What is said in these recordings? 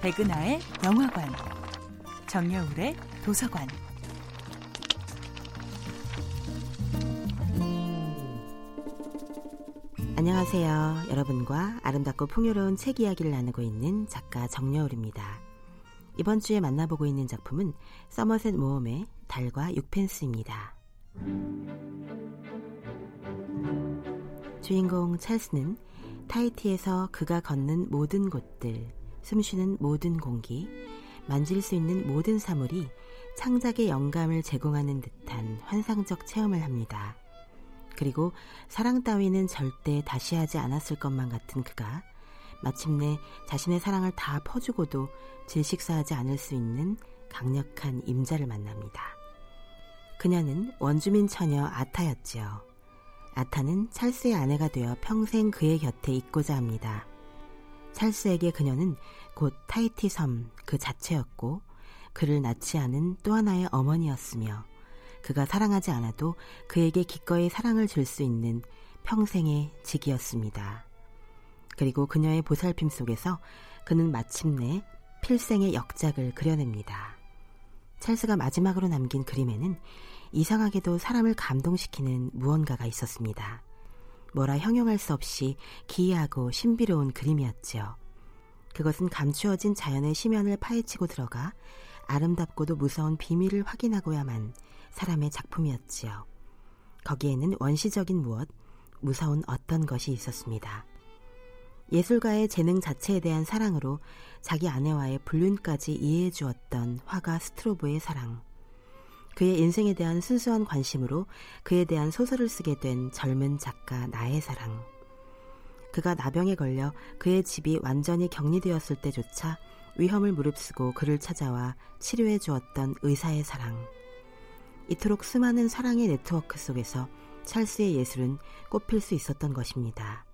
백은하의 영화관, 정여울의 도서관. 안녕하세요. 여러분과 아름답고 풍요로운 책 이야기를 나누고 있는 작가 정여울입니다. 이번 주에 만나보고 있는 작품은 서머셋 모험의 달과 육펜스입니다. 주인공 찰스는 타이티에서 그가 걷는 모든 곳들, 숨쉬는 모든 공기, 만질 수 있는 모든 사물이 창작의 영감을 제공하는 듯한 환상적 체험을 합니다. 그리고 사랑 따위는 절대 다시 하지 않았을 것만 같은 그가 마침내 자신의 사랑을 다 퍼주고도 질식사하지 않을 수 있는 강력한 임자를 만납니다. 그녀는 원주민 처녀 아타였지요. 아타는 찰스의 아내가 되어 평생 그의 곁에 있고자 합니다. 찰스에게 그녀는 곧 타이티 섬 그 자체였고 그를 낳지 않은 또 하나의 어머니였으며 그가 사랑하지 않아도 그에게 기꺼이 사랑을 줄 수 있는 평생의 직이었습니다. 그리고 그녀의 보살핌 속에서 그는 마침내 필생의 역작을 그려냅니다. 찰스가 마지막으로 남긴 그림에는 이상하게도 사람을 감동시키는 무언가가 있었습니다. 뭐라 형용할 수 없이 기이하고 신비로운 그림이었지요. 그것은 감추어진 자연의 심연을 파헤치고 들어가 아름답고도 무서운 비밀을 확인하고야만 사람의 작품이었지요. 거기에는 원시적인 무엇, 무서운 어떤 것이 있었습니다. 예술가의 재능 자체에 대한 사랑으로 자기 아내와의 불륜까지 이해해 주었던 화가 스트로브의 사랑. 그의 인생에 대한 순수한 관심으로 그에 대한 소설을 쓰게 된 젊은 작가 나의 사랑. 그가 나병에 걸려 그의 집이 완전히 격리되었을 때조차 위험을 무릅쓰고 그를 찾아와 치료해 주었던 의사의 사랑. 이토록 수많은 사랑의 네트워크 속에서 찰스의 예술은 꽃필 수 있었던 것입니다.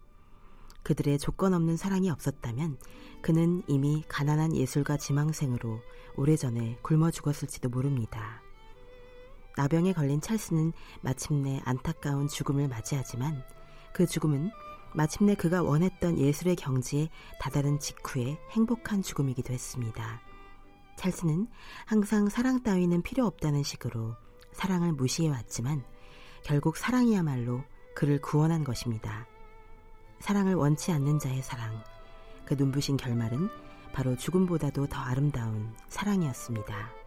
그들의 조건 없는 사랑이 없었다면 그는 이미 가난한 예술가 지망생으로 오래전에 굶어 죽었을지도 모릅니다. 나병에 걸린 찰스는 마침내 안타까운 죽음을 맞이하지만 그 죽음은 마침내 그가 원했던 예술의 경지에 다다른 직후의 행복한 죽음이기도 했습니다. 찰스는 항상 사랑 따위는 필요 없다는 식으로 사랑을 무시해왔지만 결국 사랑이야말로 그를 구원한 것입니다. 사랑을 원치 않는 자의 사랑. 그 눈부신 결말은 바로 죽음보다도 더 아름다운 사랑이었습니다.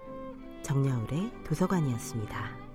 정야울의 도서관이었습니다.